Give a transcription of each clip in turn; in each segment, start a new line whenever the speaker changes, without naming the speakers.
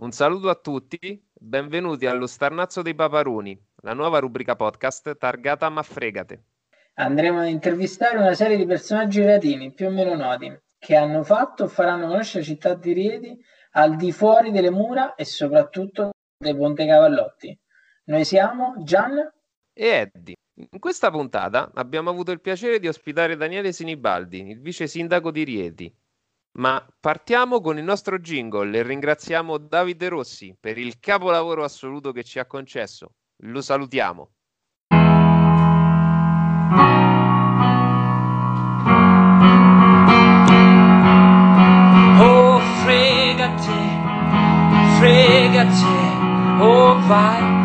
Un saluto a tutti, benvenuti allo Starnazzo dei Paparoni, la nuova rubrica podcast targata Ma fregate.
Andremo ad intervistare una serie di personaggi reatini più o meno noti che hanno fatto o faranno conoscere la città di Rieti al di fuori delle mura e soprattutto dei Ponte Cavallotti. Noi siamo Gian
e Eddie. In questa puntata abbiamo avuto il piacere di ospitare Daniele Sinibaldi, il vice sindaco di Rieti. Ma partiamo con il nostro jingle e ringraziamo Davide Rossi per il capolavoro assoluto che ci ha concesso. Lo salutiamo.
Oh, fregate, fregate, oh, vai.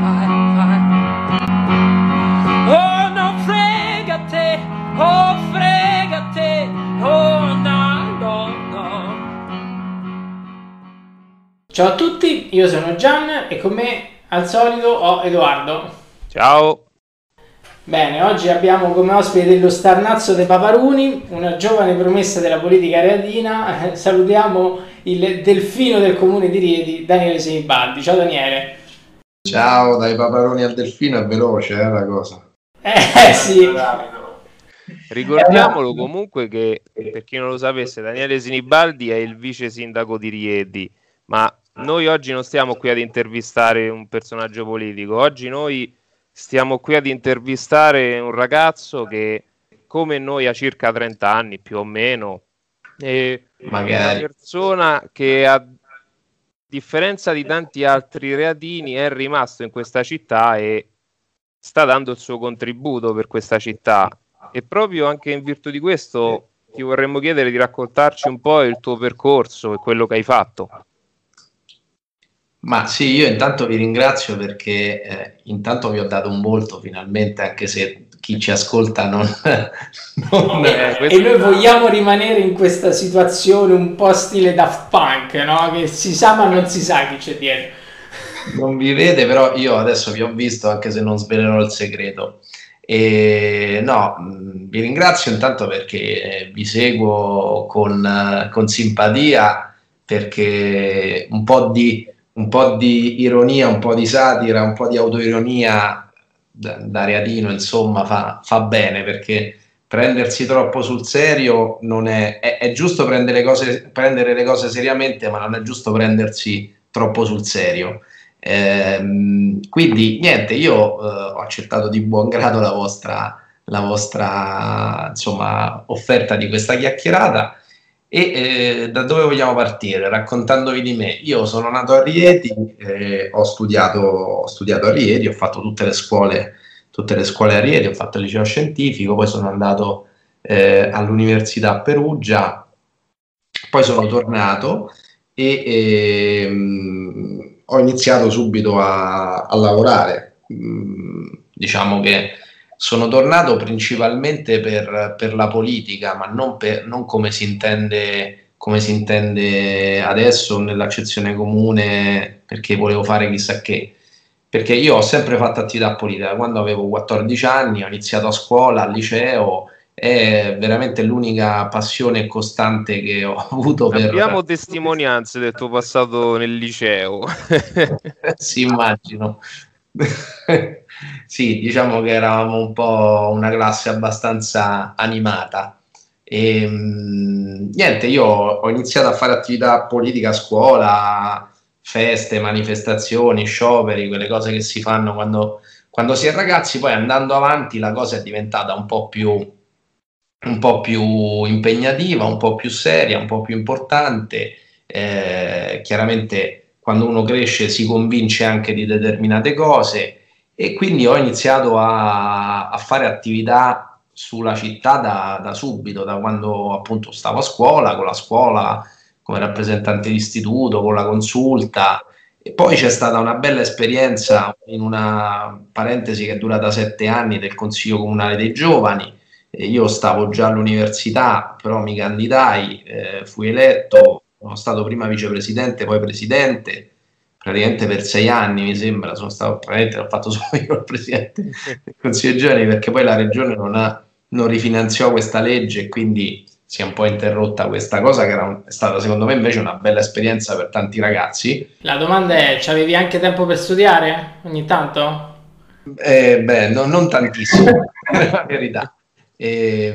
Ciao a tutti, io sono Gian e con me al solito ho Edoardo.
Ciao.
Bene, oggi abbiamo come ospite dello Starnazzo dei Paparuni, una giovane promessa della politica reatina. salutiamo il delfino del comune di Rieti, Daniele Senibaldi. Ciao Daniele.
Ciao, dai Paparoni al delfino è veloce eh, la cosa.
Eh sì.
Ricordiamolo comunque che, per chi non lo sapesse, Daniele Sinibaldi è il vice sindaco di Rieti, ma noi oggi non stiamo qui ad intervistare un personaggio politico, oggi noi stiamo qui ad intervistare un ragazzo che come noi ha circa 30 anni più o meno, è Magari. una persona che a differenza di tanti altri reatini è rimasto in questa città e sta dando il suo contributo per questa città e proprio anche in virtù di questo ti vorremmo chiedere di raccontarci un po' il tuo percorso e quello che hai fatto.
Ma sì, io intanto vi ringrazio perché eh, intanto vi ho dato un volto finalmente, anche se chi ci ascolta non...
non eh, e noi vogliamo rimanere in questa situazione un po' stile Daft Punk, no? Che si sa ma non si sa chi c'è dietro.
Non vi vede, però io adesso vi ho visto, anche se non svelerò il segreto. E no, vi ringrazio intanto perché eh, vi seguo con, con simpatia, perché un po' di un po' di ironia, un po' di satira, un po' di autoironia da, da Reatino, insomma, fa, fa, bene perché prendersi troppo sul serio non è, è, è giusto prendere le, cose, prendere le cose seriamente, ma non è giusto prendersi troppo sul serio. Ehm, quindi niente, io eh, ho accettato di buon grado la vostra, la vostra insomma, offerta di questa chiacchierata e eh, da dove vogliamo partire? Raccontandovi di me. Io sono nato a Rieti, eh, ho, studiato, ho, studiato, a Rieti, ho fatto tutte le scuole, tutte le scuole a Rieti, ho fatto il liceo scientifico, poi sono andato eh, all'università a Perugia, poi sono tornato e ehm, ho iniziato subito a, a lavorare. Mm, diciamo che sono tornato principalmente per, per la politica, ma non, per, non come, si intende, come si intende adesso nell'accezione comune, perché volevo fare chissà che. Perché io ho sempre fatto attività politica, quando avevo 14 anni ho iniziato a scuola, al liceo, è veramente l'unica passione costante che ho avuto
per... Abbiamo testimonianze del tuo passato nel liceo.
sì, immagino. sì, diciamo che eravamo un po' una classe abbastanza animata. E, mh, niente, io ho iniziato a fare attività politica a scuola, feste, manifestazioni, scioperi, quelle cose che si fanno quando, quando si è ragazzi, poi andando avanti la cosa è diventata un po' più un po' più impegnativa, un po' più seria, un po' più importante. Eh, chiaramente quando uno cresce si convince anche di determinate cose e quindi ho iniziato a, a fare attività sulla città da, da, subito, da quando appunto stavo a scuola, con la scuola come rappresentante di istituto, con la consulta. E poi c'è stata una bella esperienza in una parentesi che è durata sette anni del Consiglio Comunale dei Giovani. Io stavo già all'università, però mi candidai, eh, fui eletto, sono stato prima vicepresidente, poi presidente praticamente per sei anni, mi sembra, sono stato praticamente l'ho fatto solo io il presidente del Consiglio dei Giovani perché poi la regione non, ha, non rifinanziò questa legge e quindi si è un po' interrotta questa cosa che era è stata secondo me invece una bella esperienza per tanti ragazzi.
La domanda è, ci avevi anche tempo per studiare ogni tanto?
Eh, beh, no, non tantissimo, la verità. Eh,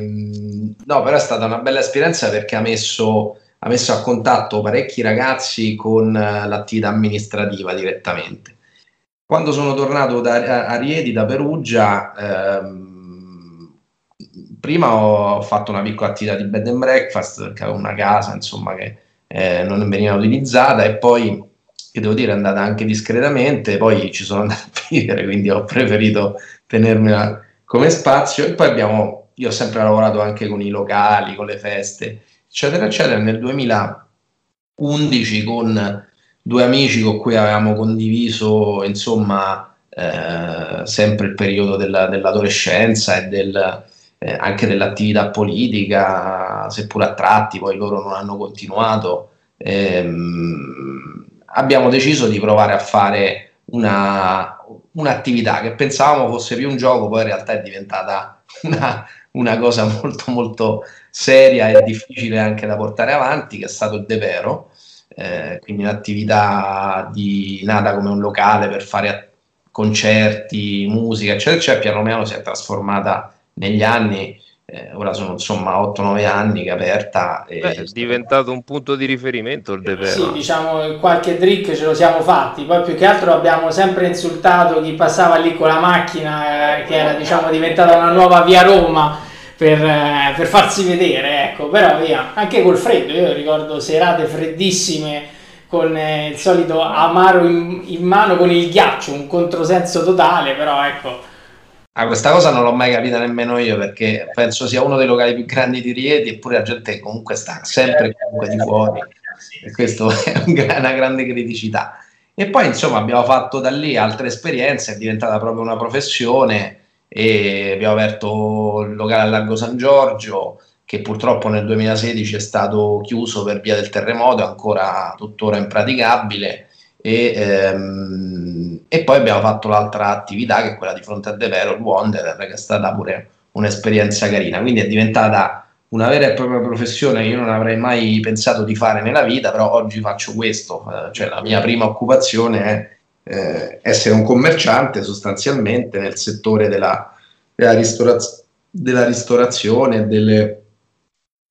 no, però è stata una bella esperienza perché ha messo, ha messo a contatto parecchi ragazzi con uh, l'attività amministrativa direttamente. Quando sono tornato da, a Riedi, da Perugia, ehm, prima ho fatto una piccola attività di bed and breakfast perché avevo una casa insomma che eh, non veniva utilizzata e poi che devo dire è andata anche discretamente, poi ci sono andato a vivere, quindi ho preferito tenermela come spazio e poi abbiamo, io ho sempre lavorato anche con i locali, con le feste, eccetera, eccetera. Nel 2011 con due amici con cui avevamo condiviso, insomma, eh, sempre il periodo della, dell'adolescenza e del, eh, anche dell'attività politica, seppur a tratti, poi loro non hanno continuato. Ehm, abbiamo deciso di provare a fare una, un'attività che pensavamo fosse più un gioco, poi in realtà è diventata una, una cosa molto molto seria e difficile anche da portare avanti, che è stato il De Vero, eh, quindi un'attività di, nata come un locale per fare concerti, musica, eccetera, eccetera, piano piano si è trasformata negli anni eh, ora sono insomma 8-9 anni che è aperta.
E... Beh, è diventato un punto di riferimento il Depero.
Sì, diciamo qualche trick ce lo siamo fatti, poi più che altro abbiamo sempre insultato chi passava lì con la macchina eh, che era diciamo diventata una nuova via Roma. Per, eh, per farsi vedere, ecco, però via, anche col freddo, io ricordo serate freddissime con eh, il solito amaro in, in mano con il ghiaccio, un controsenso totale, però ecco,
Ah, questa cosa non l'ho mai capita nemmeno io perché penso sia uno dei locali più grandi di Rieti eppure la gente comunque sta sempre comunque di fuori. E questo è una grande criticità. E poi insomma abbiamo fatto da lì altre esperienze, è diventata proprio una professione e abbiamo aperto il locale al Largo San Giorgio che purtroppo nel 2016 è stato chiuso per via del terremoto, è ancora tuttora impraticabile. E, ehm, e, poi abbiamo fatto l'altra attività che è quella di fronte a De Vero, il Wanderer, che è stata pure un'esperienza carina, quindi è diventata una vera e propria professione che io non avrei mai pensato di fare nella vita, però oggi faccio questo, eh, cioè la mia prima occupazione è eh, essere un commerciante sostanzialmente nel settore della, della, ristoraz- della ristorazione, delle,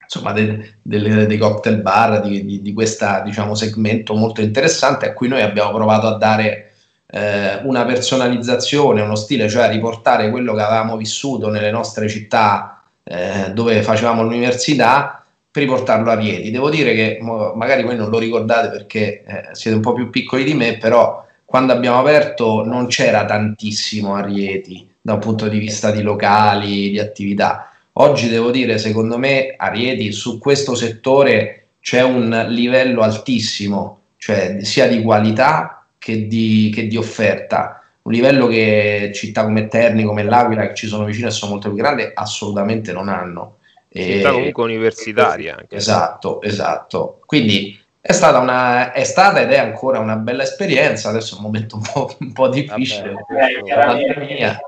insomma, de, de, dei cocktail bar, di, di, di questo diciamo, segmento molto interessante a cui noi abbiamo provato a dare eh, una personalizzazione, uno stile, cioè riportare quello che avevamo vissuto nelle nostre città eh, dove facevamo l'università per riportarlo a Rieti. Devo dire che magari voi non lo ricordate perché eh, siete un po' più piccoli di me, però quando abbiamo aperto non c'era tantissimo a Rieti da un punto di vista di locali, di attività Oggi devo dire, secondo me, a Rieti su questo settore c'è un livello altissimo, cioè sia di qualità che di, che di offerta. Un livello che città come Terni, come L'Aquila, che ci sono vicine e sono molto più grandi, assolutamente non hanno.
Città comunque universitaria. Anche.
Esatto, esatto. Quindi è stata, una, è stata, ed è ancora una bella esperienza. Adesso è un momento un po', un po difficile. Vabbè,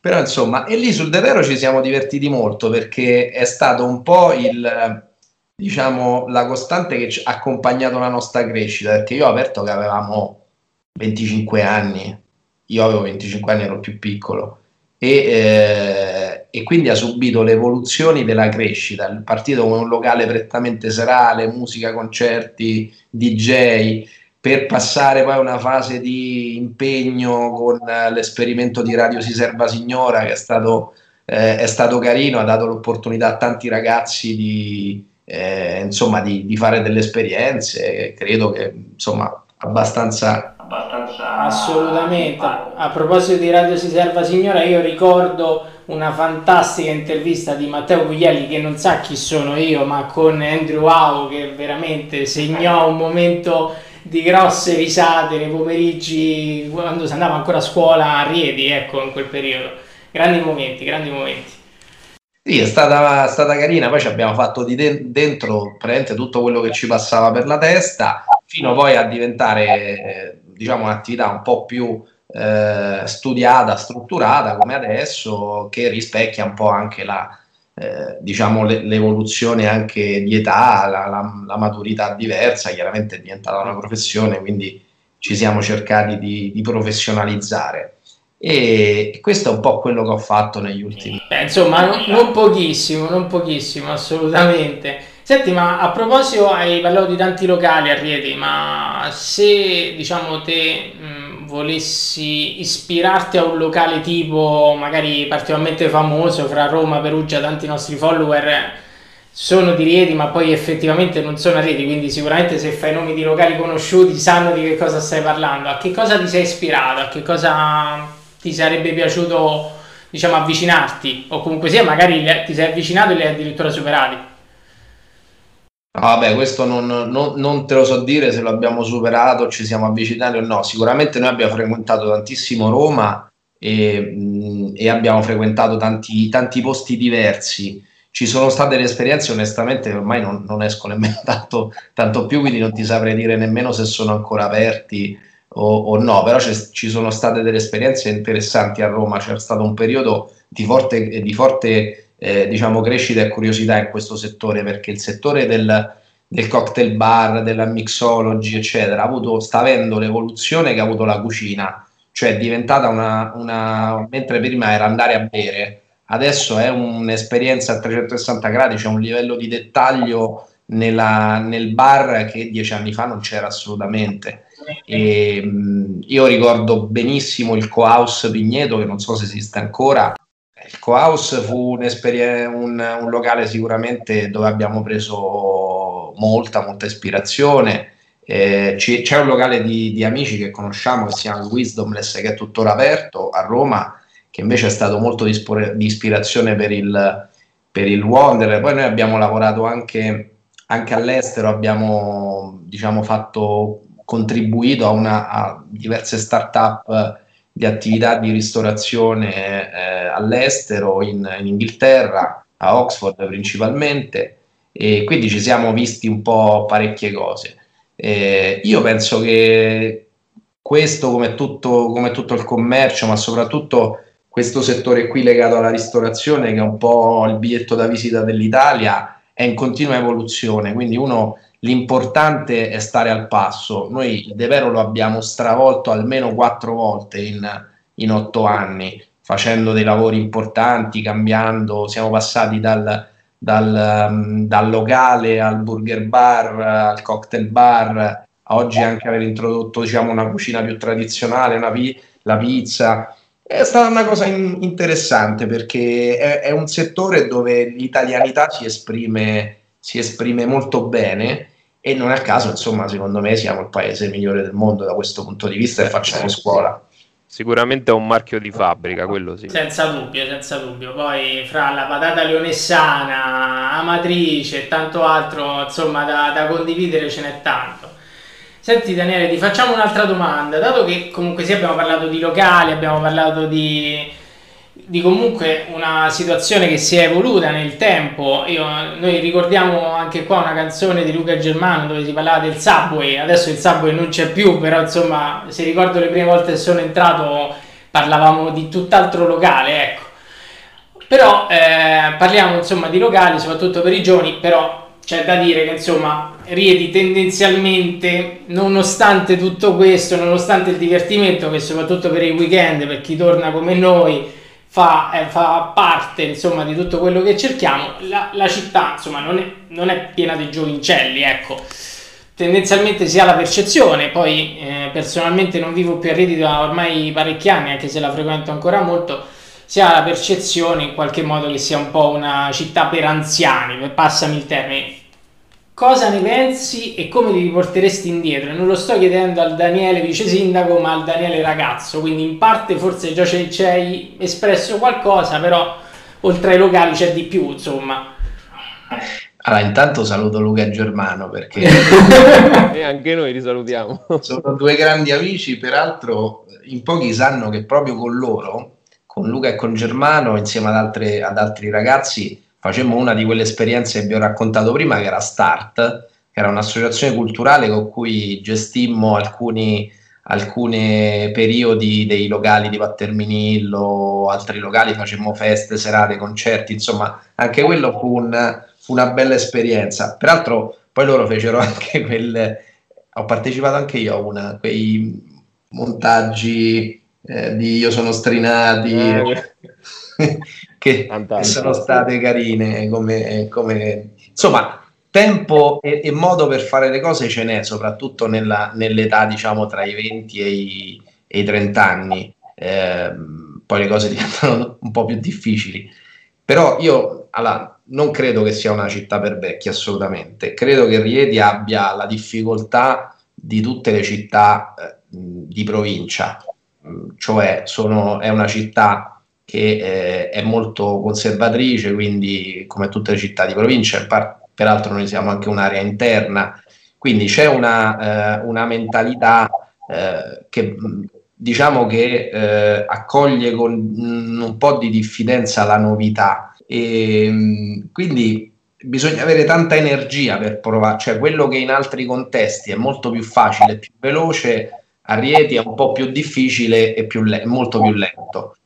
però insomma, e lì sul Devero ci siamo divertiti molto perché è stato un po' il, diciamo, la costante che ci ha accompagnato la nostra crescita, perché io ho aperto che avevamo 25 anni, io avevo 25 anni, ero più piccolo, e, eh, e quindi ha subito le evoluzioni della crescita, il partito come un locale prettamente serale, musica, concerti, DJ, per passare poi a una fase di impegno con eh, l'esperimento di Radio Si Serva Signora che è stato, eh, è stato carino, ha dato l'opportunità a tanti ragazzi di, eh, insomma, di, di fare delle esperienze, credo che insomma abbastanza
Assolutamente. A proposito di Radio Si Serva Signora, io ricordo una fantastica intervista di Matteo Guglielli che non sa chi sono io, ma con Andrew Wow che veramente segnò un momento di grosse risate nei pomeriggi quando si andava ancora a scuola a Riedi, ecco, in quel periodo. Grandi momenti, grandi momenti.
Sì, è stata, stata carina, poi ci abbiamo fatto di de- dentro praticamente tutto quello che ci passava per la testa, fino poi a diventare, eh, diciamo, un'attività un po' più eh, studiata, strutturata come adesso, che rispecchia un po' anche la, eh, diciamo le, l'evoluzione anche di età, la, la, la, maturità diversa, chiaramente è diventata una professione, quindi ci siamo cercati di, di professionalizzare. E questo è un po' quello che ho fatto negli ultimi
anni. insomma, non, non, pochissimo, non pochissimo, assolutamente. Senti, ma a proposito, hai parlato di tanti locali a Rieti, ma se diciamo te mh, volessi ispirarti a un locale tipo magari particolarmente famoso fra Roma, Perugia, tanti nostri follower sono di Rieti, ma poi effettivamente non sono a Rieti, quindi sicuramente se fai nomi di locali conosciuti sanno di che cosa stai parlando. A che cosa ti sei ispirato? A che cosa ti sarebbe piaciuto diciamo avvicinarti o comunque sia magari ti sei avvicinato e li hai addirittura superati
vabbè, questo non, non, non, te lo so dire se lo abbiamo superato, ci siamo avvicinati o no. Sicuramente noi abbiamo frequentato tantissimo Roma e, mh, e abbiamo frequentato tanti, tanti, posti diversi. Ci sono state delle esperienze, onestamente, che ormai non, non esco nemmeno tanto, tanto più, quindi non ti saprei dire nemmeno se sono ancora aperti o, o no, però ci sono state delle esperienze interessanti a Roma, c'è stato un periodo di forte, di forte eh, diciamo, crescita e curiosità in questo settore, perché il settore del, del cocktail bar, della mixology, eccetera, avuto, sta avendo l'evoluzione che ha avuto la cucina, cioè è diventata una, una mentre prima era andare a bere, adesso è un'esperienza a 360 gradi, c'è un livello di dettaglio nella, nel bar che dieci anni fa non c'era assolutamente. E, io ricordo benissimo il Co-House Vigneto, che non so se esiste ancora. Il Co-House fu un, un locale sicuramente dove abbiamo preso molta, molta ispirazione. Eh, c'è un locale di, di, amici che conosciamo che si chiama Wisdomless, che è tuttora aperto a Roma, che invece è stato molto di, di ispirazione per il, per il Wonder. Poi noi abbiamo lavorato anche, anche all'estero, abbiamo diciamo, fatto contribuito a, una, a diverse start-up di attività di ristorazione eh, all'estero, in, in, Inghilterra, a Oxford principalmente, e quindi ci siamo visti un po' parecchie cose. Eh, io penso che questo, come tutto, come tutto il commercio, ma soprattutto questo settore qui legato alla ristorazione, che è un po' il biglietto da visita dell'Italia, è in continua evoluzione, quindi uno l'importante è stare al passo. Noi De Vero lo abbiamo stravolto almeno quattro volte in, in otto anni, facendo dei lavori importanti, cambiando, siamo passati dal, dal, um, dal locale al burger bar, al cocktail bar, a oggi anche aver introdotto diciamo, una cucina più tradizionale, pi- la pizza. È stata una cosa in- interessante perché è, è un settore dove l'italianità si esprime si esprime molto bene e non a caso, insomma, secondo me siamo il paese migliore del mondo da questo punto di vista e facciamo scuola.
Sicuramente è un marchio di fabbrica, quello sì.
Senza dubbio, senza dubbio. Poi fra la patata leonessana, amatrice e tanto altro, insomma, da, da condividere ce n'è tanto. Senti Daniele, ti facciamo un'altra domanda, dato che comunque sì abbiamo parlato di locali, abbiamo parlato di di comunque una situazione che si è evoluta nel tempo. Io, noi ricordiamo anche qua una canzone di Luca Germano dove si parlava del subway, adesso il subway non c'è più, però insomma se ricordo le prime volte che sono entrato parlavamo di tutt'altro locale, ecco. Però eh, parliamo insomma di locali, soprattutto per i giovani, però c'è da dire che insomma Rieti tendenzialmente, nonostante tutto questo, nonostante il divertimento che soprattutto per i weekend, per chi torna come noi, fa, eh, fa parte insomma di tutto quello che cerchiamo, la, la città insomma non è, non è, piena di giovincelli, ecco. Tendenzialmente si ha la percezione, poi eh, personalmente non vivo più a Reti da ormai parecchi anni, anche se la frequento ancora molto, si ha la percezione in qualche modo che sia un po' una città per anziani, passami il termine, cosa ne pensi e come ti riporteresti indietro? Non lo sto chiedendo al Daniele vice sindaco, ma al Daniele ragazzo, quindi in parte forse già ci hai espresso qualcosa, però oltre ai locali c'è di più, insomma.
Allora, intanto saluto Luca Germano perché
e anche noi li salutiamo.
Sono due grandi amici, peraltro in pochi sanno che proprio con loro, con Luca e con Germano, insieme ad, altre, ad altri ragazzi, facemmo una di quelle esperienze che vi ho raccontato prima, che era Start, che era un'associazione culturale con cui gestimmo alcuni, alcuni periodi dei locali di Patterminillo, altri locali facemmo feste, serate, concerti, insomma anche quello fu, un, fu una bella esperienza. Peraltro poi loro fecero anche quel, ho partecipato anche io a una, quei montaggi eh, di Io sono strinati. Eh, che, che, sono state carine come, come... insomma tempo e, e, modo per fare le cose ce n'è, soprattutto nella, nell'età diciamo tra i 20 e i, e i 30 anni. Eh, poi le cose diventano un po' più difficili. Però io allora, non credo che sia una città per vecchi, assolutamente. Credo che Rieti abbia la difficoltà di tutte le città eh, di provincia, cioè sono, è una città che eh, è molto conservatrice, quindi come tutte le città di provincia, in parte peraltro noi siamo anche un'area interna, quindi c'è una, eh, una mentalità eh, che diciamo che eh, accoglie con un po' di diffidenza la novità e quindi bisogna avere tanta energia per provare, cioè quello che in altri contesti è molto più facile, più veloce, a Rieti è un po' più difficile e più le- molto più lento.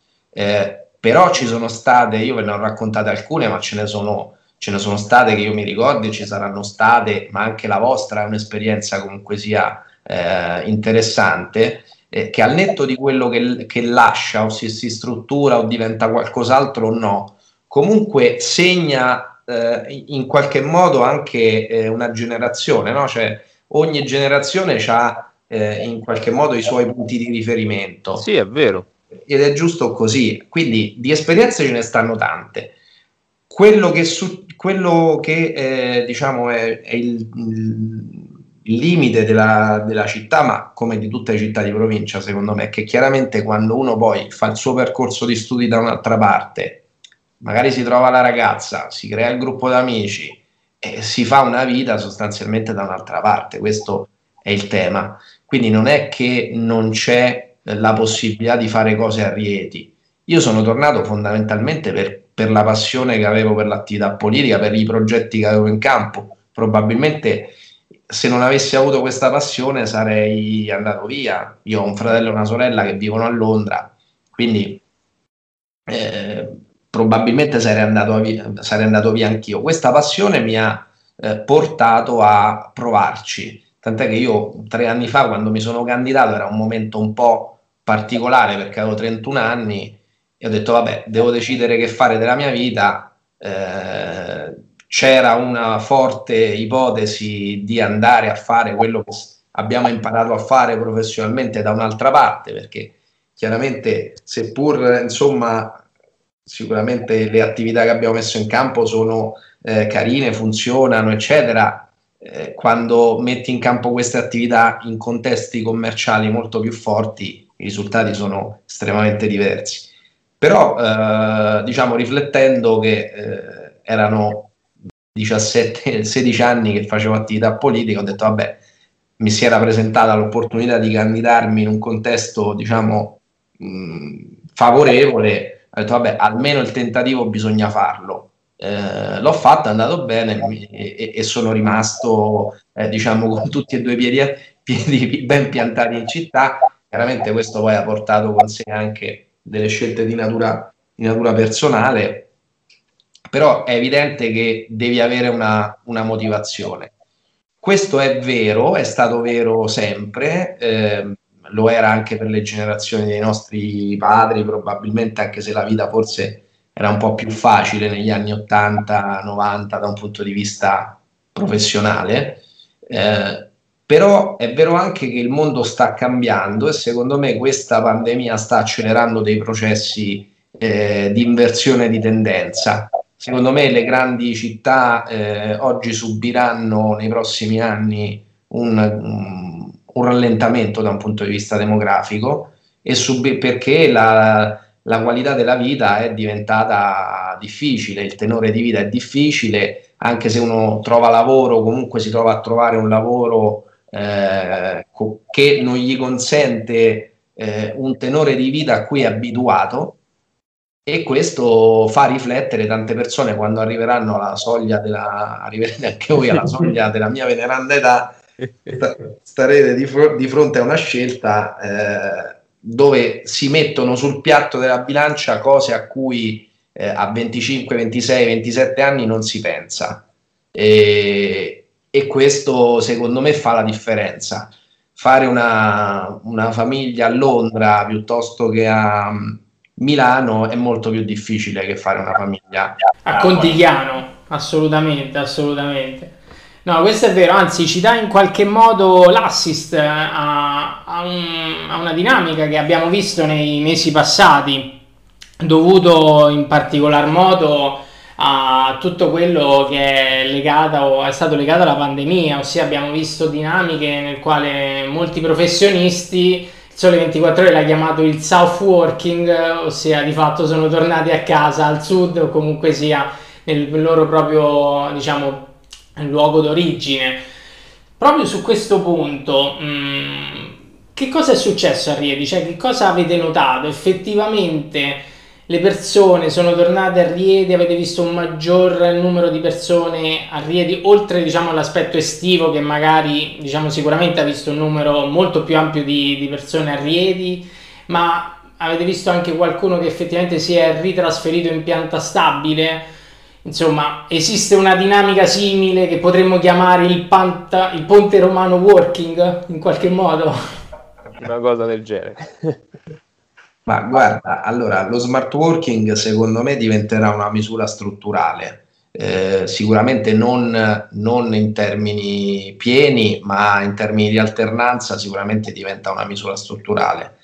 Eh, però ci sono state, io ve ne ho raccontate alcune, ma ce ne sono ce ne sono state che io mi ricordo, ci saranno state, ma anche la vostra è un'esperienza comunque sia eh, interessante, eh, che al netto di quello che, che lascia o si, si, struttura o diventa qualcos'altro o no, comunque segna eh, in qualche modo anche eh, una generazione, no? cioè ogni generazione ha eh, in qualche modo i suoi punti di riferimento.
Sì, è vero.
Ed è giusto così, quindi di esperienze ce ne stanno tante quello che, su, quello che eh, diciamo è, è il, il, limite della, della, città, ma come di tutte le città di provincia, secondo me, è che chiaramente quando uno poi fa il suo percorso di studi da un'altra parte, magari si trova la ragazza, si crea il gruppo d'amici e si fa una vita sostanzialmente da un'altra parte. Questo è il tema. Quindi non è che non c'è la possibilità di fare cose a Rieti. Io sono tornato fondamentalmente per per la passione che avevo per l'attività politica, per i progetti che avevo in campo. Probabilmente se non avessi avuto questa passione sarei andato via. Io ho un fratello e una sorella che vivono a Londra, quindi eh, probabilmente sarei andato, via, sarei andato via anch'io. Questa passione mi ha eh, portato a provarci. Tant'è che io tre anni fa, quando mi sono candidato, era un momento un po' particolare perché avevo 31 anni e ho detto vabbè, devo decidere che fare della mia vita. Eh, c'era una forte ipotesi di andare a fare quello che abbiamo imparato a fare professionalmente da un'altra parte, perché chiaramente seppur insomma sicuramente le attività che abbiamo messo in campo sono eh, carine, funzionano, eccetera, eh, quando metti in campo queste attività in contesti commerciali molto più forti, i risultati sono estremamente diversi. Però, eh, diciamo, riflettendo che eh, erano 17-16 anni che facevo attività politica, ho detto, vabbè, mi si era presentata l'opportunità di candidarmi in un contesto, diciamo, mh, favorevole, ho detto, vabbè, almeno il tentativo bisogna farlo. Eh, l'ho fatto, è andato bene e, e sono rimasto, eh, diciamo, con tutti e due i piedi, piedi ben piantati in città. Chiaramente questo poi ha portato con sé anche delle scelte di natura, di natura personale, però è evidente che devi avere una, una motivazione. Questo è vero, è stato vero sempre, eh, lo era anche per le generazioni dei nostri padri, probabilmente anche se la vita forse era un po' più facile negli anni 80-90 da un punto di vista professionale. Eh, però è vero anche che il mondo sta cambiando e secondo me questa pandemia sta accelerando dei processi eh, di inversione di tendenza. Secondo me le grandi città eh, oggi subiranno nei prossimi anni un, un, rallentamento da un punto di vista demografico e subi- perché la, la qualità della vita è diventata difficile, il tenore di vita è difficile, anche se uno trova lavoro, comunque si trova a trovare un lavoro eh, che non gli consente eh, un tenore di vita a cui è abituato e questo fa riflettere tante persone quando arriveranno alla soglia della arriverete anche voi alla soglia della mia veneranda età. Starete di, fr- di, fronte a una scelta eh, dove si mettono sul piatto della bilancia cose a cui eh, a 25, 26, 27 anni non si pensa. E, e questo secondo me fa la differenza. Fare una, una famiglia a Londra piuttosto che a mm, Milano è molto più difficile che fare una famiglia
a Contigliano, assolutamente, assolutamente. No, questo è vero, anzi ci dà in qualche modo l'assist a, a, un, a una dinamica che abbiamo visto nei mesi passati, dovuto in particolar modo a tutto quello che è legato è stato legato alla pandemia, ossia abbiamo visto dinamiche nel quale molti professionisti Sole 24 ore l'ha chiamato il South Working, ossia di fatto sono tornati a casa al sud o comunque sia nel loro proprio diciamo luogo d'origine. Proprio su questo punto, mm, che cosa è successo a Riedi? Cioè, che cosa avete notato? Effettivamente le persone sono tornate a Riedi, avete visto un maggior numero di persone a Riedi, oltre diciamo, all'aspetto estivo che magari diciamo, sicuramente ha visto un numero molto più ampio di, di persone a Riedi, ma avete visto anche qualcuno che effettivamente si è ritrasferito in pianta stabile? Insomma, esiste una dinamica simile che potremmo chiamare il, panta, il ponte romano working in qualche modo?
Una cosa del genere.
Ma guarda, allora lo smart working secondo me diventerà una misura strutturale, eh, sicuramente non, non, in termini pieni, ma in termini di alternanza sicuramente diventa una misura strutturale.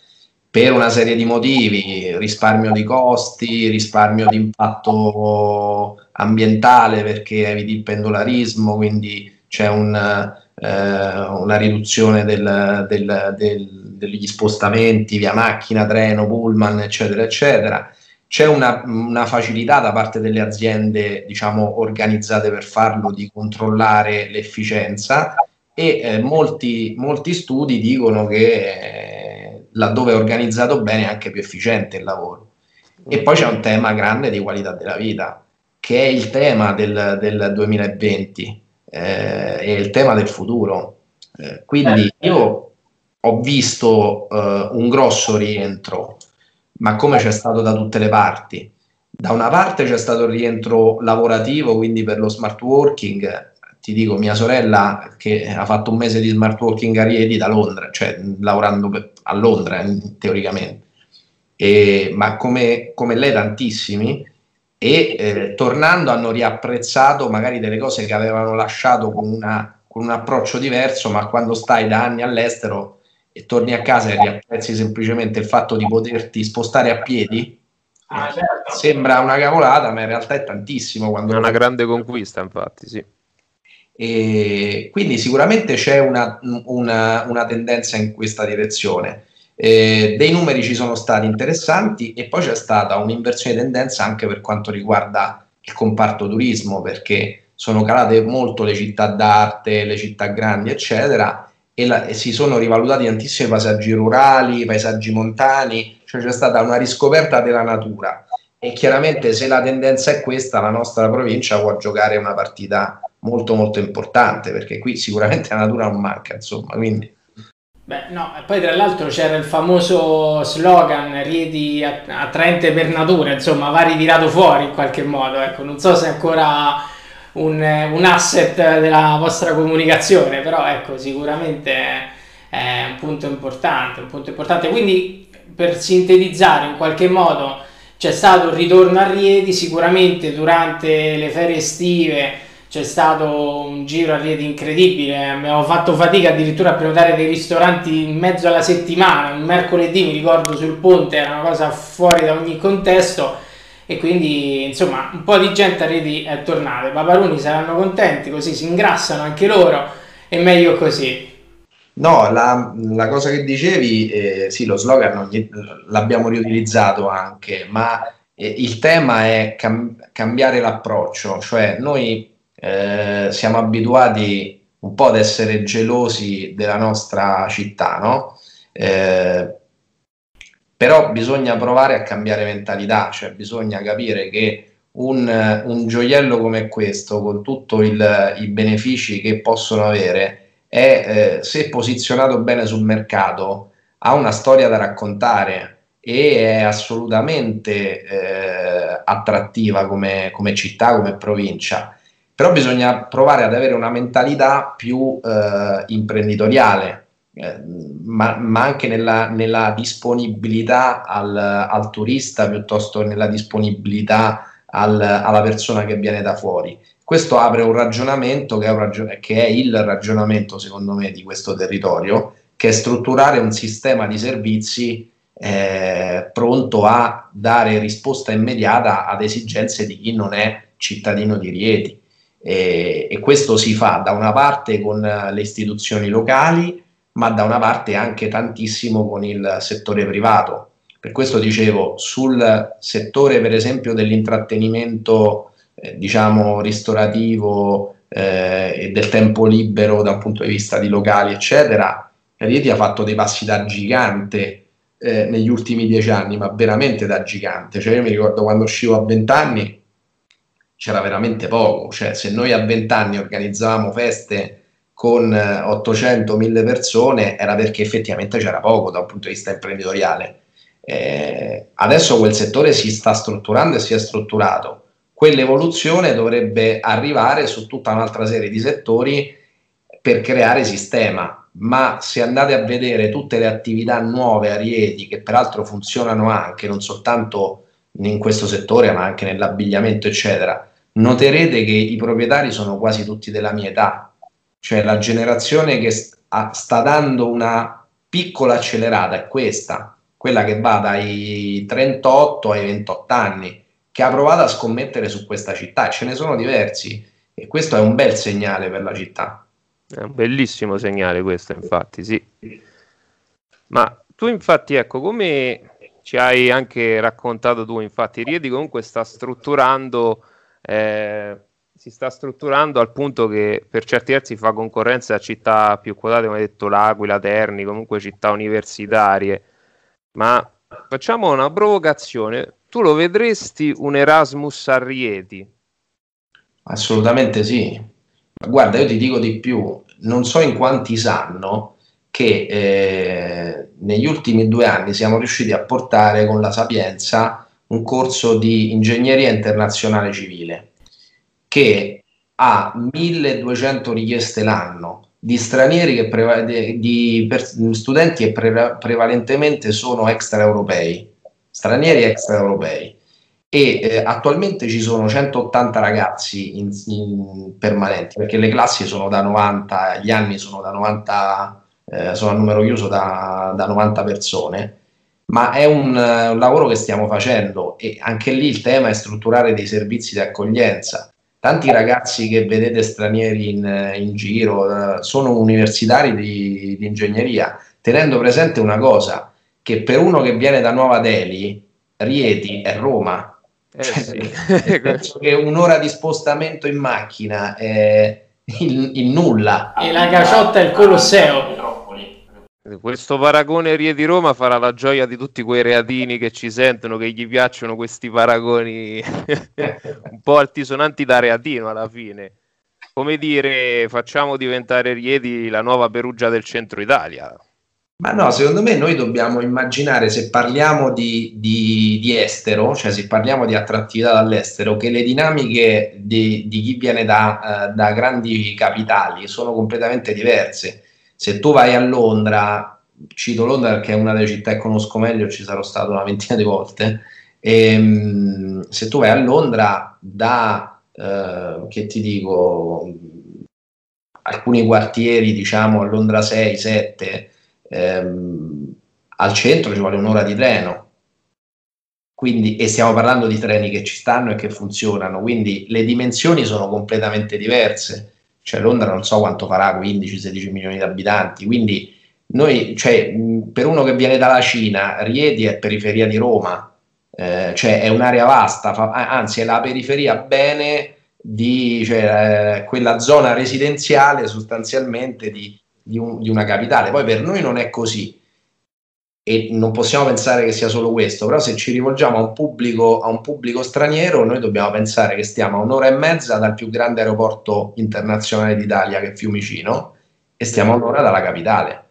Per una serie di motivi, risparmio di costi, risparmio di impatto ambientale perché eviti il pendolarismo, quindi c'è un, eh, una riduzione del, del, del degli spostamenti via macchina, treno, pullman, eccetera, eccetera. C'è una, una facilità da parte delle aziende, diciamo, organizzate per farlo, di controllare l'efficienza e eh, molti, molti, studi dicono che eh, laddove è organizzato bene è anche più efficiente il lavoro. E poi c'è un tema grande di qualità della vita, che è il tema del, del 2020, eh, è il tema del futuro. Eh, quindi io ho visto uh, un grosso rientro, ma come c'è stato da tutte le parti. Da una parte c'è stato il rientro lavorativo, quindi per lo smart working, ti dico, mia sorella che ha fatto un mese di smart working a Riedi da Londra, cioè lavorando per, a Londra teoricamente, e, ma come, come, lei tantissimi, e eh, tornando hanno riapprezzato magari delle cose che avevano lasciato con, una, con un approccio diverso, ma quando stai da anni all'estero e torni a casa e riapprezzi semplicemente il fatto di poterti spostare a piedi, ah, certo. sembra una cavolata, ma in realtà è tantissimo. Quando
è una grande conquista, infatti, sì.
E quindi sicuramente c'è una, una, una tendenza in questa direzione. Eh, dei numeri ci sono stati interessanti e poi c'è stata un'inversione di tendenza anche per quanto riguarda il comparto turismo, perché sono calate molto le città d'arte, le città grandi, eccetera, e, la, e, si sono rivalutati tantissimi paesaggi rurali, paesaggi montani, cioè c'è stata una riscoperta della natura. E chiaramente se la tendenza è questa la nostra provincia può giocare una partita molto molto importante perché qui sicuramente la natura non manca insomma quindi
Beh, no, e poi tra l'altro c'era il famoso slogan Rieti attraente per natura, insomma, va ritirato fuori in qualche modo, ecco, non so se ancora un, un, asset della vostra comunicazione, però ecco, sicuramente è un punto importante, un punto importante. Quindi per sintetizzare in qualche modo c'è stato il ritorno a Rieti, sicuramente durante le ferie estive c'è stato un giro a Rieti incredibile, abbiamo fatto fatica addirittura a prenotare dei ristoranti in mezzo alla settimana, un mercoledì mi ricordo sul ponte, era una cosa fuori da ogni contesto e quindi insomma un po' di gente a reti è tornata, i paparoni saranno contenti, così si ingrassano anche loro, è meglio così.
No, la, la cosa che dicevi, eh, sì, lo slogan l'abbiamo riutilizzato anche, ma eh, il tema è cam- cambiare l'approccio, cioè noi eh, siamo abituati un po' ad essere gelosi della nostra città, no? Eh, però bisogna provare a cambiare mentalità, cioè bisogna capire che un, un gioiello come questo, con tutti i benefici che possono avere, è eh, se posizionato bene sul mercato, ha una storia da raccontare e è assolutamente eh, attrattiva come, come, città, come provincia. Però bisogna provare ad avere una mentalità più eh, imprenditoriale, eh, ma, ma, anche nella, nella disponibilità al, al, turista piuttosto che nella disponibilità al, alla persona che viene da fuori. Questo apre un ragionamento che è, un ragion- che è il ragionamento, secondo me, di questo territorio, che è strutturare un sistema di servizi eh, pronto a dare risposta immediata ad esigenze di chi non è cittadino di Rieti. E, e questo si fa da una parte con le istituzioni locali, ma da una parte anche tantissimo con il settore privato. Per questo dicevo, sul settore per esempio dell'intrattenimento, eh, diciamo, ristorativo eh, e del tempo libero da un punto di vista di locali, eccetera, Rieti ha fatto dei passi da gigante eh, negli ultimi dieci anni, ma veramente da gigante. Cioè, io mi ricordo quando uscivo a vent'anni c'era veramente poco. Cioè, se noi a vent'anni organizzavamo feste con 800-1000 persone, era perché effettivamente c'era poco da un punto di vista imprenditoriale. Eh, adesso quel settore si sta strutturando e si è strutturato. Quell'evoluzione dovrebbe arrivare su tutta un'altra serie di settori per creare sistema ma se andate a vedere tutte le attività nuove a Rieti, che peraltro funzionano anche, non soltanto in questo settore, ma anche nell'abbigliamento, eccetera, noterete che i proprietari sono quasi tutti della mia età, cioè la generazione che sta dando una piccola accelerata è questa, quella che va dai 38 ai 28 anni, che ha provato a scommettere su questa città, ce ne sono diversi e questo è un bel segnale per la città.
È un bellissimo segnale questo, infatti, sì. Ma tu infatti, ecco, come ci hai anche raccontato tu, infatti, Riedi comunque sta strutturando, eh, si sta strutturando al punto che per certi versi fa concorrenza a città più quotate, come hai detto, L'Aquila, Terni, comunque città universitarie. Ma facciamo una provocazione. Tu lo vedresti un Erasmus a Rieti?
Assolutamente sì. Guarda, io ti dico di più, non so in quanti sanno che eh, negli ultimi due anni siamo riusciti a portare con la Sapienza un corso di ingegneria internazionale civile che ha 1200 richieste l'anno di stranieri che preva- di studenti che pre- prevalentemente sono extraeuropei, stranieri extraeuropei. E eh, attualmente ci sono 180 ragazzi in, in permanenti perché le classi sono da 90, gli anni sono da 90, eh, sono a numero chiuso da, da 90 persone, ma è un, uh, un, lavoro che stiamo facendo e anche lì il tema è strutturare dei servizi di accoglienza. Tanti ragazzi che vedete stranieri in, in giro uh, sono universitari di, di ingegneria, tenendo presente una cosa, che per uno che viene da Nuova Delhi, Rieti è Roma, eh, cioè, sì. penso che un'ora di spostamento in macchina è il, il nulla.
E la caciotta è il Colosseo.
Questo paragone Rieti Roma farà la gioia di tutti quei reatini che ci sentono, che gli piacciono questi paragoni un po' altisonanti da reatino alla fine. Come dire, facciamo diventare Rieti la nuova Perugia del centro Italia.
Ma no, secondo me noi dobbiamo immaginare, se parliamo di, di, di estero, cioè se parliamo di attrattività dall'estero, che le dinamiche di, di chi viene da, uh, da, grandi capitali sono completamente diverse. Se tu vai a Londra, cito Londra perché è una delle città che conosco meglio, ci sarò stato una ventina di volte, e, um, se tu vai a Londra da, uh, che ti dico, alcuni quartieri, diciamo a Londra 6, 7, ehm, al centro ci vuole un'ora di treno. Quindi, e stiamo parlando di treni che ci stanno e che funzionano, quindi le dimensioni sono completamente diverse. Cioè Londra non so quanto farà, 15-16 milioni di abitanti, quindi noi, cioè, per uno che viene dalla Cina, Rieti è periferia di Roma, eh, cioè è un'area vasta, fa, anzi è la periferia bene di cioè, eh, quella zona residenziale sostanzialmente di, di, un, di una capitale. Poi per noi non è così e non possiamo pensare che sia solo questo, però se ci rivolgiamo a un, pubblico, a un pubblico straniero, noi dobbiamo pensare che stiamo a un'ora e mezza dal più grande aeroporto internazionale d'Italia che è Fiumicino e stiamo a un'ora dalla capitale.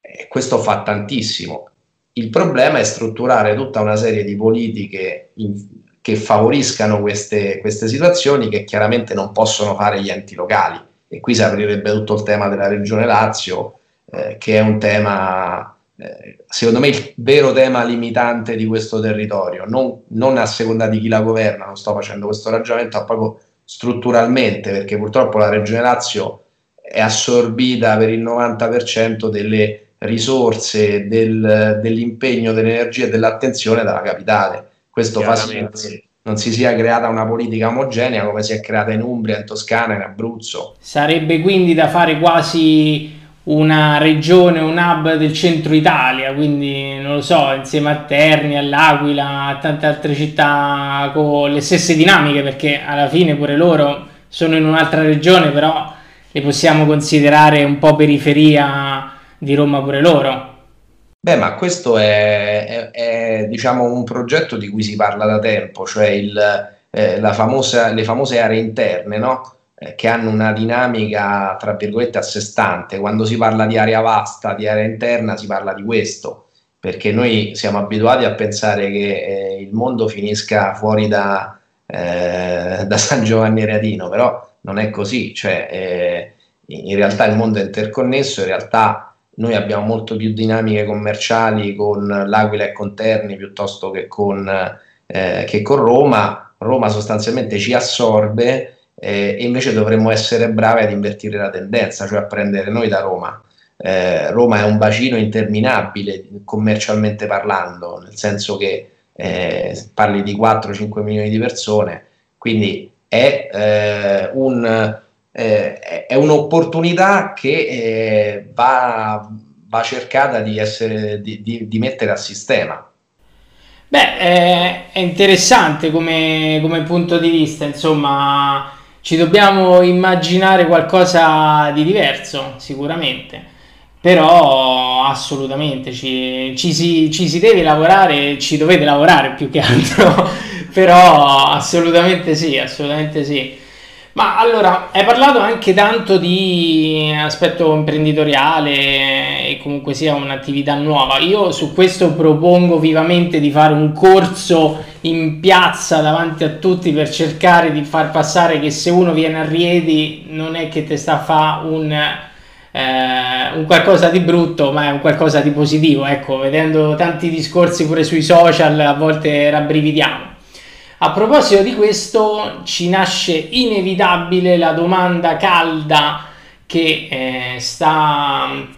E questo fa tantissimo. Il problema è strutturare tutta una serie di politiche in, che favoriscano queste, queste situazioni che chiaramente non possono fare gli enti locali. E qui si aprirebbe tutto il tema della Regione Lazio, eh, che è un tema, eh, secondo me, il vero tema limitante di questo territorio, non, non, a seconda di chi la governa, non sto facendo questo ragionamento, ma proprio strutturalmente, perché purtroppo la Regione Lazio è assorbita per il 90% delle risorse, del, dell'impegno, dell'energia e dell'attenzione dalla capitale. Questo fa sì non si sia creata una politica omogenea come si è creata in Umbria, in Toscana, in Abruzzo.
Sarebbe quindi da fare quasi una regione, un hub del centro Italia, quindi non lo so, insieme a Terni, all'Aquila, a tante altre città con le stesse dinamiche, perché alla fine pure loro sono in un'altra regione, però le possiamo considerare un po' periferia di Roma pure loro.
Beh, ma questo è, è, è diciamo, un progetto di cui si parla da tempo, cioè il, eh, famosa, le famose aree interne, no? eh, che hanno una dinamica, tra virgolette, a sé stante. Quando si parla di area vasta, di area interna, si parla di questo, perché noi siamo abituati a pensare che eh, il mondo finisca fuori da, eh, da San Giovanni Reatino, però non è così, cioè, eh, in realtà il mondo è interconnesso, in realtà noi abbiamo molto più dinamiche commerciali con l'Aquila e con Terni piuttosto che con, eh, che con Roma. Roma sostanzialmente ci assorbe eh, e invece dovremmo essere bravi ad invertire la tendenza, cioè a prendere noi da Roma. Eh, Roma è un bacino interminabile commercialmente parlando, nel senso che eh, parli di 4-5 milioni di persone, quindi è, eh, un, eh, è un'opportunità che eh, va, va, cercata di, essere, di, di, di mettere a sistema.
Beh, è interessante come, come punto di vista, insomma, ci dobbiamo immaginare qualcosa di diverso, sicuramente, però assolutamente ci, ci, si, ci si deve lavorare, ci dovete lavorare più che altro, però assolutamente sì, assolutamente sì. Ma allora, hai parlato anche tanto di aspetto imprenditoriale e comunque sia un'attività nuova. Io su questo propongo vivamente di fare un corso in piazza davanti a tutti per cercare di far passare che se uno viene a Riedi non è che ti sta a fare un, eh, un qualcosa di brutto, ma è un qualcosa di positivo. Ecco, vedendo tanti discorsi pure sui social a volte rabbrividiamo. A proposito di questo, ci nasce inevitabile la domanda calda che eh, sta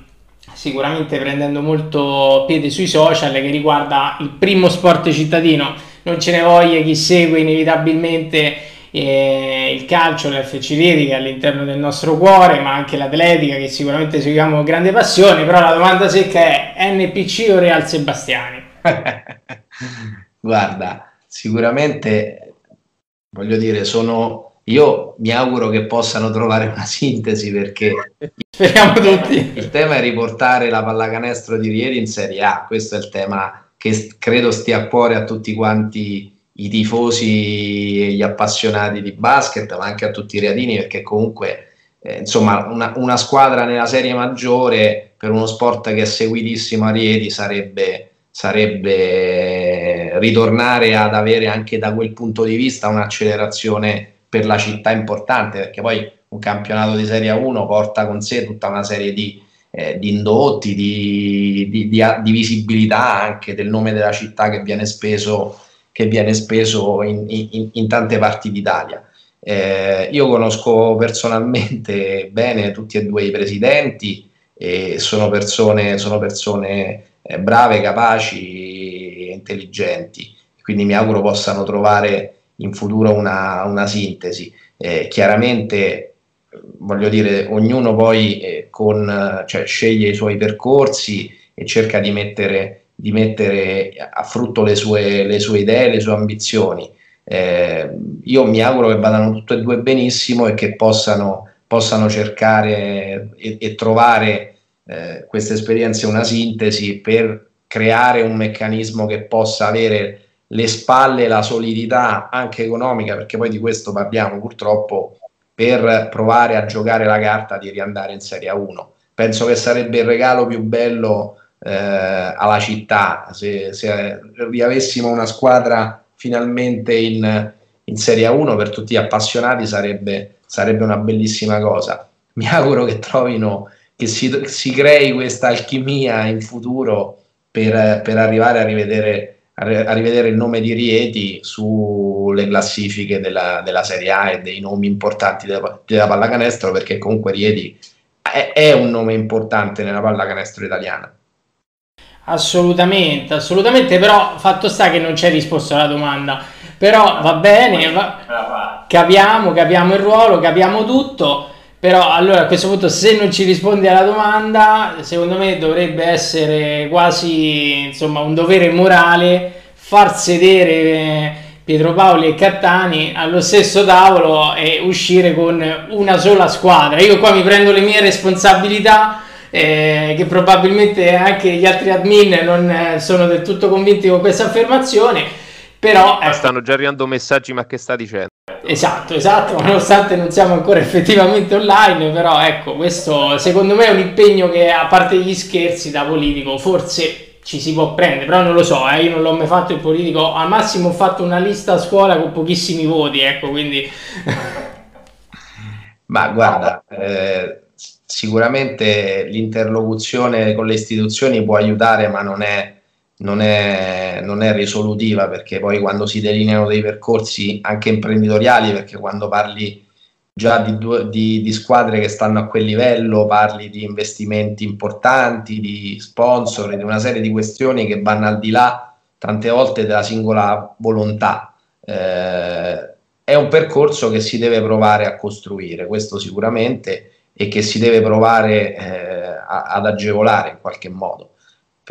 sicuramente prendendo molto piede sui social che riguarda il primo sport cittadino. Non ce ne voglia chi segue inevitabilmente eh, il calcio, l'FC Rieti che è all'interno del nostro cuore, ma anche l'atletica che sicuramente seguiamo con grande passione, però la domanda secca è NPC o Real Sebastiani?
Guarda, sicuramente, voglio dire, sono... Io mi auguro che possano trovare una sintesi perché
speriamo tutti.
Il tema è riportare la pallacanestro di Rieri in Serie A. Questo è il tema che credo stia a cuore a tutti quanti i tifosi e gli appassionati di basket, ma anche a tutti i reatini, perché comunque eh, insomma una, una, squadra nella serie maggiore per uno sport che è seguitissimo a Rieti sarebbe, sarebbe ritornare ad avere anche da quel punto di vista un'accelerazione per la città importante, perché poi un campionato di Serie 1 porta con sé tutta una serie di, eh, di indotti, di, di, di, visibilità anche del nome della città che viene speso, che viene speso in, in, in tante parti d'Italia. Eh, io conosco personalmente bene tutti e due i presidenti e sono persone, sono persone eh, brave, capaci intelligenti, quindi mi auguro possano trovare in futuro una, una sintesi. Eh, chiaramente, voglio dire, ognuno poi eh, con, cioè, sceglie i suoi percorsi e cerca di mettere, di mettere a frutto le sue, le sue, idee, le sue ambizioni. Eh, io mi auguro che vadano tutte e due benissimo e che possano, possano cercare e, e trovare eh, queste esperienze una sintesi per creare un meccanismo che possa avere le spalle, la solidità anche economica, perché poi di questo parliamo purtroppo, per provare a giocare la carta di riandare in Serie 1. penso che sarebbe il regalo più bello eh, alla città se, se, riavessimo una squadra finalmente in, in Serie 1 per tutti gli appassionati sarebbe, sarebbe una bellissima cosa. Mi auguro che trovino, che si, si crei questa alchimia in futuro per, per arrivare a rivedere, a rivedere, il nome di Rieti sulle classifiche della, della, Serie A e dei nomi importanti della, della pallacanestro perché comunque Rieti è, è un nome importante nella pallacanestro italiana.
Assolutamente, assolutamente, però fatto sta che non c'è risposta alla domanda. Però va bene, va, capiamo, capiamo il ruolo, capiamo tutto. Però allora a questo punto se non ci rispondi alla domanda, secondo me dovrebbe essere quasi insomma un dovere morale far sedere Pietro Paoli e Cattani allo stesso tavolo e uscire con una sola squadra. Io qua mi prendo le mie responsabilità eh, che probabilmente anche gli altri admin non eh, sono del tutto convinti con questa affermazione, però...
Ecco. Stanno già arrivando messaggi, ma che sta dicendo?
Esatto, esatto, nonostante non siamo ancora effettivamente online, però ecco, questo secondo me è un impegno che a parte gli scherzi da politico forse ci si può prendere, però non lo so, eh, io non l'ho mai fatto il politico, al massimo ho fatto una lista a scuola con pochissimi voti, ecco, quindi...
Ma guarda, eh, sicuramente l'interlocuzione con le istituzioni può aiutare, ma non è non è, non è risolutiva perché poi quando si delineano dei percorsi anche imprenditoriali, perché quando parli già di, due, di, di, squadre che stanno a quel livello, parli di investimenti importanti, di sponsor, di una serie di questioni che vanno al di là tante volte della singola volontà. Eh, è un percorso che si deve provare a costruire, questo sicuramente, e che si deve provare eh, a, ad agevolare in qualche modo.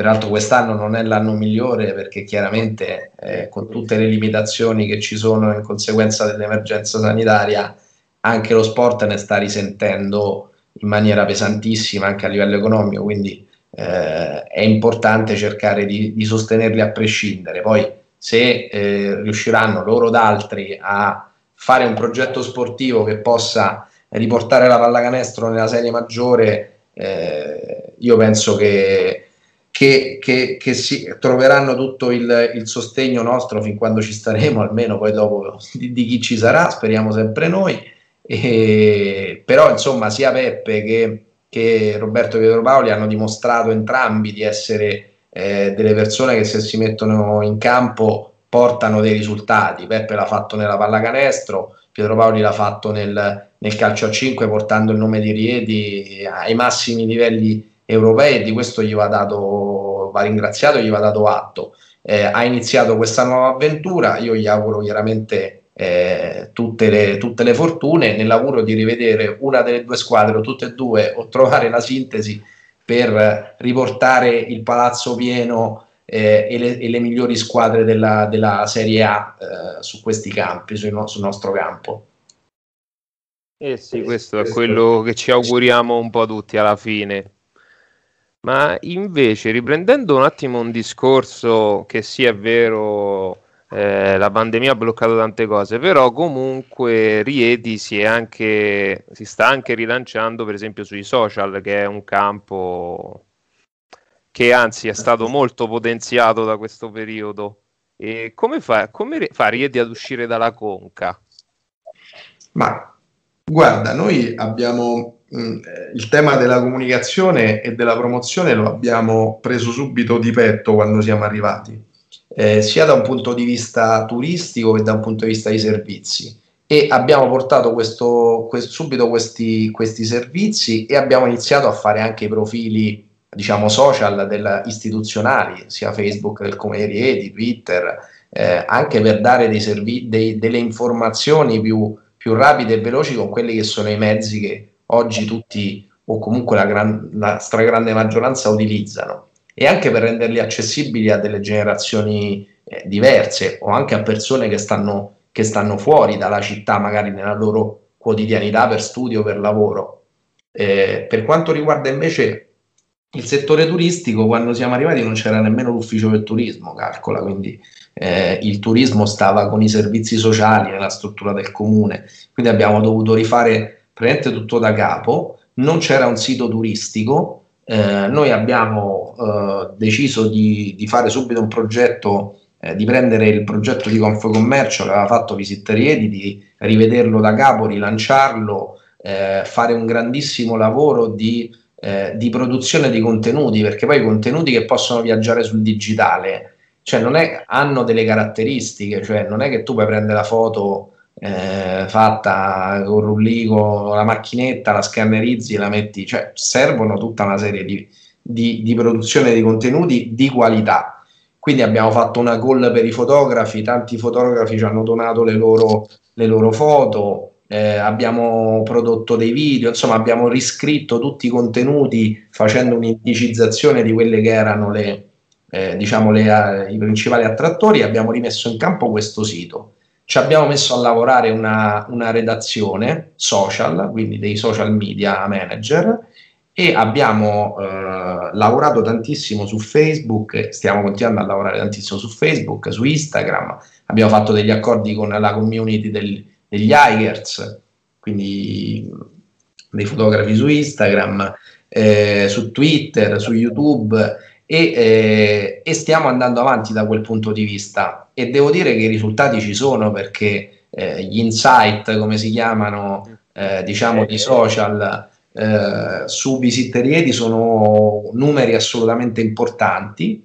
Peraltro quest'anno non è l'anno migliore perché chiaramente eh, con tutte le limitazioni che ci sono in conseguenza dell'emergenza sanitaria, anche lo sport ne sta risentendo in maniera pesantissima anche a livello economico, quindi eh, è importante cercare di, di, sostenerli a prescindere. Poi se eh, riusciranno loro ed altri a fare un progetto sportivo che possa riportare la pallacanestro nella serie maggiore, eh, io penso che che, che, che si troveranno tutto il, il, sostegno nostro fin quando ci staremo, almeno poi dopo di, di chi ci sarà, speriamo sempre noi. E, però insomma sia Peppe che, che Roberto Pietro Paoli hanno dimostrato entrambi di essere eh, delle persone che se si mettono in campo portano dei risultati. Peppe l'ha fatto nella pallacanestro, Pietro Paoli l'ha fatto nel, nel calcio a 5 portando il nome di Rieti ai massimi livelli europei e di questo gli va dato, va ringraziato e gli va dato atto. Eh, ha iniziato questa nuova avventura, io gli auguro chiaramente eh, tutte, le, tutte, le, fortune nel lavoro di rivedere una delle due squadre o tutte e due o trovare la sintesi per riportare il palazzo pieno eh, e, le, e, le, migliori squadre della, della Serie A eh, su questi campi, sul, no, sul nostro campo.
Eh sì, questo è quello che ci auguriamo un po' tutti alla fine. Ma invece, riprendendo un attimo un discorso che sì è vero, eh, la pandemia ha bloccato tante cose, però comunque Rieti si, anche, si sta anche rilanciando per esempio sui social, che è un campo che anzi è stato molto potenziato da questo periodo. E come fa, come fa Rieti ad uscire dalla conca?
Ma guarda, noi abbiamo il tema della comunicazione e della promozione lo abbiamo preso subito di petto quando siamo arrivati, eh, sia da un punto di vista turistico che da un punto di vista di servizi. E abbiamo portato questo, questo, subito questi, questi servizi e abbiamo iniziato a fare anche i profili diciamo social del, istituzionali, sia Facebook del Comune Rieti, Twitter, eh, anche per dare dei servi- dei, delle informazioni più, più rapide e veloci con quelli che sono i mezzi che oggi tutti o comunque la, gran, la stragrande maggioranza utilizzano e anche per renderli accessibili a delle generazioni eh, diverse o anche a persone che stanno, che stanno fuori dalla città, magari nella loro quotidianità per studio, per lavoro. Eh, per quanto riguarda invece il settore turistico, quando siamo arrivati non c'era nemmeno l'ufficio del turismo, calcola, quindi eh, il turismo stava con i servizi sociali nella struttura del comune, quindi abbiamo dovuto rifare praticamente tutto da capo, non c'era un sito turistico, eh, noi abbiamo eh, deciso di, di, fare subito un progetto, eh, di prendere il progetto di Confcommercio che aveva fatto Visitteriedi, di rivederlo da capo, rilanciarlo, eh, fare un grandissimo lavoro di, eh, di, produzione di contenuti, perché poi i contenuti che possono viaggiare sul digitale, cioè non è, hanno delle caratteristiche, cioè non è che tu puoi prendere la foto eh, fatta con rullico, la macchinetta, la scannerizzi e la metti, cioè servono tutta una serie di, di, di produzione di contenuti di qualità. Quindi abbiamo fatto una call per i fotografi, tanti fotografi ci hanno donato le loro, le loro foto, eh, abbiamo prodotto dei video, insomma abbiamo riscritto tutti i contenuti facendo un'indicizzazione di quelle che erano le, eh, diciamo le, uh, i principali attrattori, abbiamo rimesso in campo questo sito ci abbiamo messo a lavorare una, una redazione social, quindi dei social media manager, e abbiamo eh, lavorato tantissimo su Facebook, stiamo continuando a lavorare tantissimo su Facebook, su Instagram, abbiamo fatto degli accordi con la community del, degli hikers, quindi dei fotografi su Instagram, eh, su Twitter, su YouTube e, eh, e, stiamo andando avanti da quel punto di vista. E devo dire che i risultati ci sono perché eh, gli insight come si chiamano eh, diciamo di social eh, su Visitterieti sono numeri assolutamente importanti.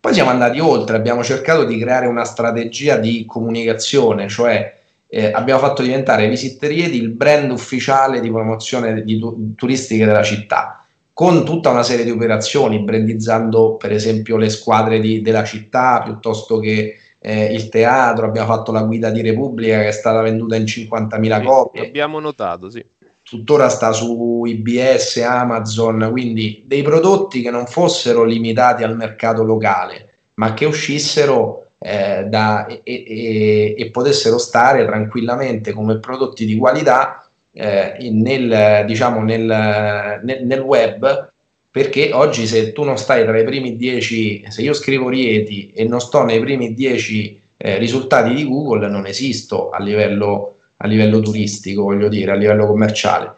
Poi siamo andati oltre abbiamo cercato di creare una strategia di comunicazione cioè eh, abbiamo fatto diventare Visitterieti il brand ufficiale di promozione di tu- turistiche della città con tutta una serie di operazioni, brandizzando per esempio le squadre di, della città piuttosto che eh, il teatro, abbiamo fatto la guida di Repubblica che è stata venduta in 50.000
sì,
copie.
Abbiamo notato, sì.
Tuttora sta su IBS, Amazon, quindi dei prodotti che non fossero limitati al mercato locale, ma che uscissero eh, da, e, e, e potessero stare tranquillamente come prodotti di qualità eh, nel, diciamo nel, nel, nel, web perché oggi se tu non stai tra i primi 10 se io scrivo Rieti e non sto nei primi 10 eh, risultati di Google non esisto a livello, a livello turistico voglio dire a livello commerciale.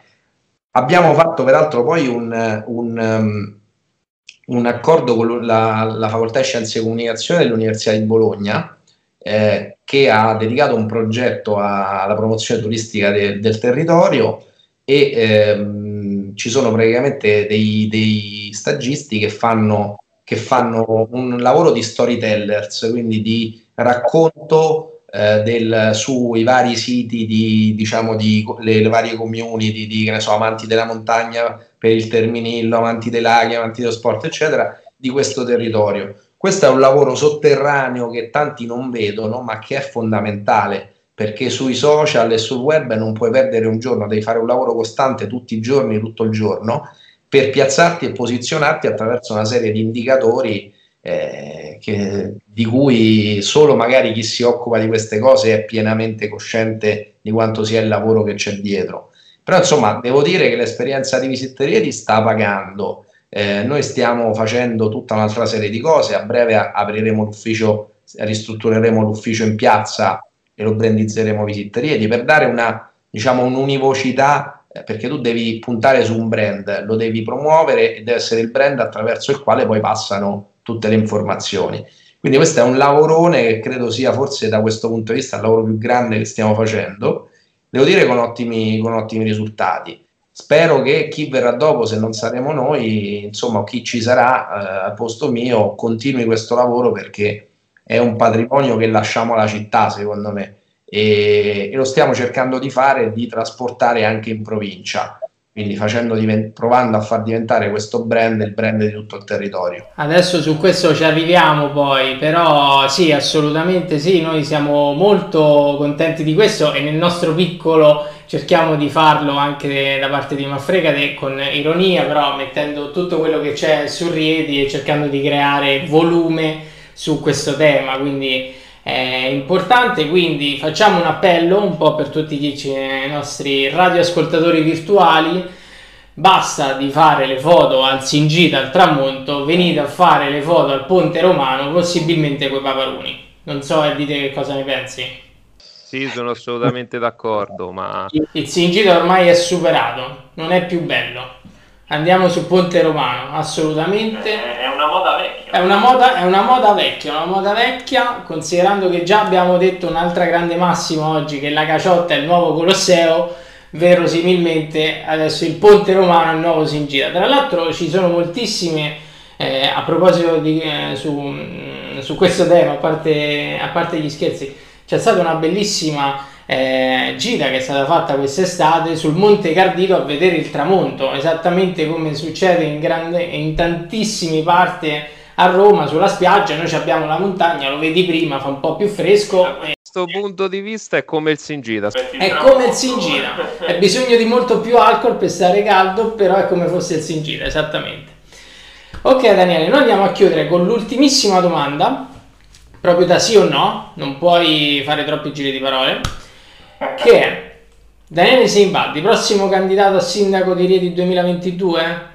Abbiamo fatto peraltro poi un, un, um, un accordo con la, la facoltà di scienze e comunicazione dell'Università di Bologna eh, che ha dedicato un progetto alla promozione turistica de, del territorio e ehm, ci sono praticamente dei, dei stagisti che fanno, che fanno, un lavoro di storytellers, quindi di racconto eh, del, sui vari siti di, diciamo, di le, le varie community di, so, amanti della montagna per il Terminillo, amanti dei laghi, amanti dello sport, eccetera, di questo territorio. Questo è un lavoro sotterraneo che tanti non vedono, ma che è fondamentale perché sui social e sul web non puoi perdere un giorno, devi fare un lavoro costante tutti i giorni, tutto il giorno, per piazzarti e posizionarti attraverso una serie di indicatori eh, che, di cui solo magari chi si occupa di queste cose è pienamente cosciente di quanto sia il lavoro che c'è dietro. Però insomma, devo dire che l'esperienza di Visitteria ti sta pagando eh, noi stiamo facendo tutta un'altra serie di cose, a breve apriremo l'ufficio, ristruttureremo l'ufficio in piazza e lo brandizzeremo Visitterieti per dare una, diciamo, un'univocità, eh, perché tu devi puntare su un brand, lo devi promuovere e deve essere il brand attraverso il quale poi passano tutte le informazioni. Quindi questo è un lavorone che credo sia forse da questo punto di vista il lavoro più grande che stiamo facendo, devo dire con ottimi, con ottimi risultati spero che chi verrà dopo, se non saremo noi, insomma, chi ci sarà eh, al posto mio, continui questo lavoro perché è un patrimonio che lasciamo alla città, secondo me, e, e lo stiamo cercando di fare di trasportare anche in provincia. Quindi divent- provando a far diventare questo brand il brand di tutto il territorio.
Adesso su questo ci arriviamo poi, però sì, assolutamente sì, noi siamo molto contenti di questo e nel nostro piccolo cerchiamo di farlo anche da parte di Maffregate con ironia, però mettendo tutto quello che c'è su Rieti e cercando di creare volume su questo tema, quindi è importante, quindi facciamo un appello un po' per tutti i nostri radioascoltatori virtuali, basta di fare le foto al Singita, al tramonto, venite a fare le foto al Ponte Romano, possibilmente coi Paparuni. Non so, dite che cosa ne pensi.
Sì, sono assolutamente d'accordo, ma
Il, Singita ormai è superato, non è più bello. Andiamo su Ponte Romano, assolutamente.
È una moda vecchia.
È una moda, è una moda vecchia, una moda vecchia, considerando che già abbiamo detto un'altra grande massima oggi che la Caciotta è il nuovo Colosseo, verosimilmente adesso il Ponte Romano è il nuovo Singita. Tra l'altro ci sono moltissime, eh, a proposito di, eh, su, mm, su questo tema, a parte, a parte gli scherzi, c'è stata una bellissima eh, gira che è stata fatta quest'estate sul Monte Cardito a vedere il tramonto, esattamente come succede in, grande, in tantissime parti a Roma sulla spiaggia. Noi ci abbiamo la montagna, lo vedi prima, fa un po' più fresco. e-
questo punto di vista è come il Singita.
è come il Singita, hai bisogno di molto più alcol per stare caldo, però è come fosse il Singita, esattamente. Ok Daniele, noi andiamo a chiudere con l'ultimissima domanda, proprio da sì o no, non puoi fare troppi giri di parole, che è Daniele Simbaldi, prossimo candidato a sindaco di Rieti 2022?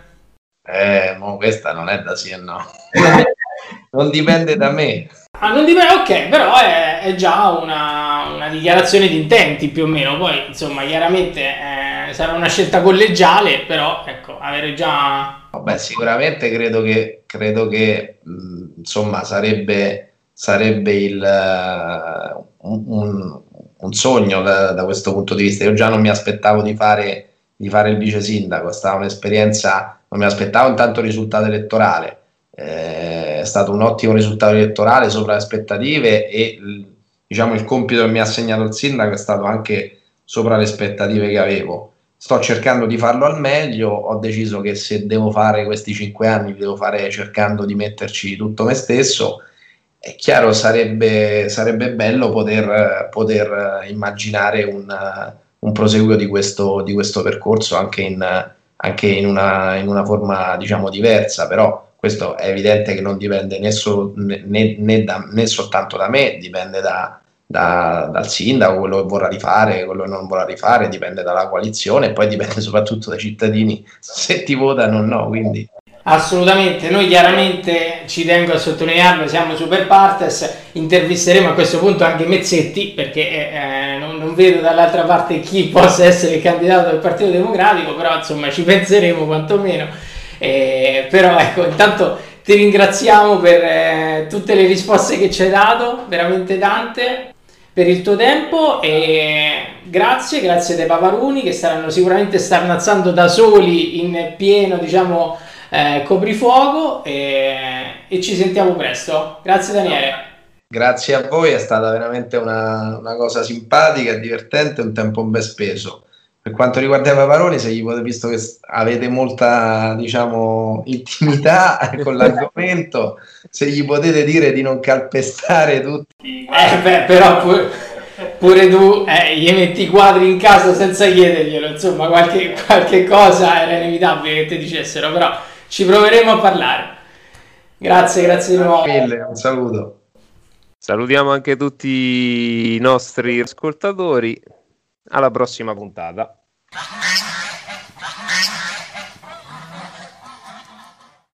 Eh, mo questa non è da sì e no. non dipende da me.
Ah, non dipende, ok, però è, è già una, una dichiarazione di intenti più o meno, poi insomma chiaramente eh, sarà una scelta collegiale, però ecco, avere già...
Vabbè, sicuramente credo che, credo che mh, insomma sarebbe, sarebbe il, eh, un, un- sogno da, da questo punto di vista. Io già non mi aspettavo di fare, di fare il vice sindaco, è stata un'esperienza, non mi aspettavo intanto il risultato elettorale, Eh, è stato un ottimo risultato elettorale sopra le aspettative e diciamo il compito che mi ha assegnato il sindaco è stato anche sopra le aspettative che avevo. Sto cercando di farlo al meglio, ho deciso che se devo fare questi cinque anni, li devo fare cercando di metterci tutto me stesso. È chiaro, sarebbe, sarebbe bello poter, poter immaginare un, un proseguo di questo, di questo percorso anche in, anche in una, in una forma diciamo diversa, però questo è evidente che non dipende né, so- né- né da- né soltanto da me, dipende da, da- dal sindaco, quello che vorrà rifare, quello che non vorrà rifare, dipende dalla coalizione e poi dipende soprattutto dai cittadini se ti votano o no. Quindi
Assolutamente, noi chiaramente ci tengo a sottolinearlo, siamo super partes, intervisteremo a questo punto anche Mezzetti perché eh, non, non vedo dall'altra parte chi possa essere il candidato del Partito Democratico, però insomma ci penseremo quantomeno. Eh, però ecco, intanto ti ringraziamo per eh, tutte le risposte che ci hai dato, veramente tante, per il tuo tempo e grazie, grazie dei Pavaruni che saranno sicuramente starnazzando da soli in pieno, diciamo, eh, coprifuoco e, e ci sentiamo presto. Grazie Daniele.
grazie a voi, è stata veramente una, una cosa simpatica, divertente, un tempo ben speso. Per quanto riguarda i Paparoni, se gli potete, visto che avete molta, diciamo, intimità con l'argomento, se gli potete dire di non calpestare tutti
Eh, beh, però pure, pure tu eh, gli metti i quadri in casa senza chiederglielo, insomma qualche, qualche cosa era inevitabile che ti dicessero, però ci proveremo a parlare. Grazie, grazie di nuovo.
mille, un saluto.
Salutiamo anche tutti i nostri ascoltatori. Alla prossima puntata.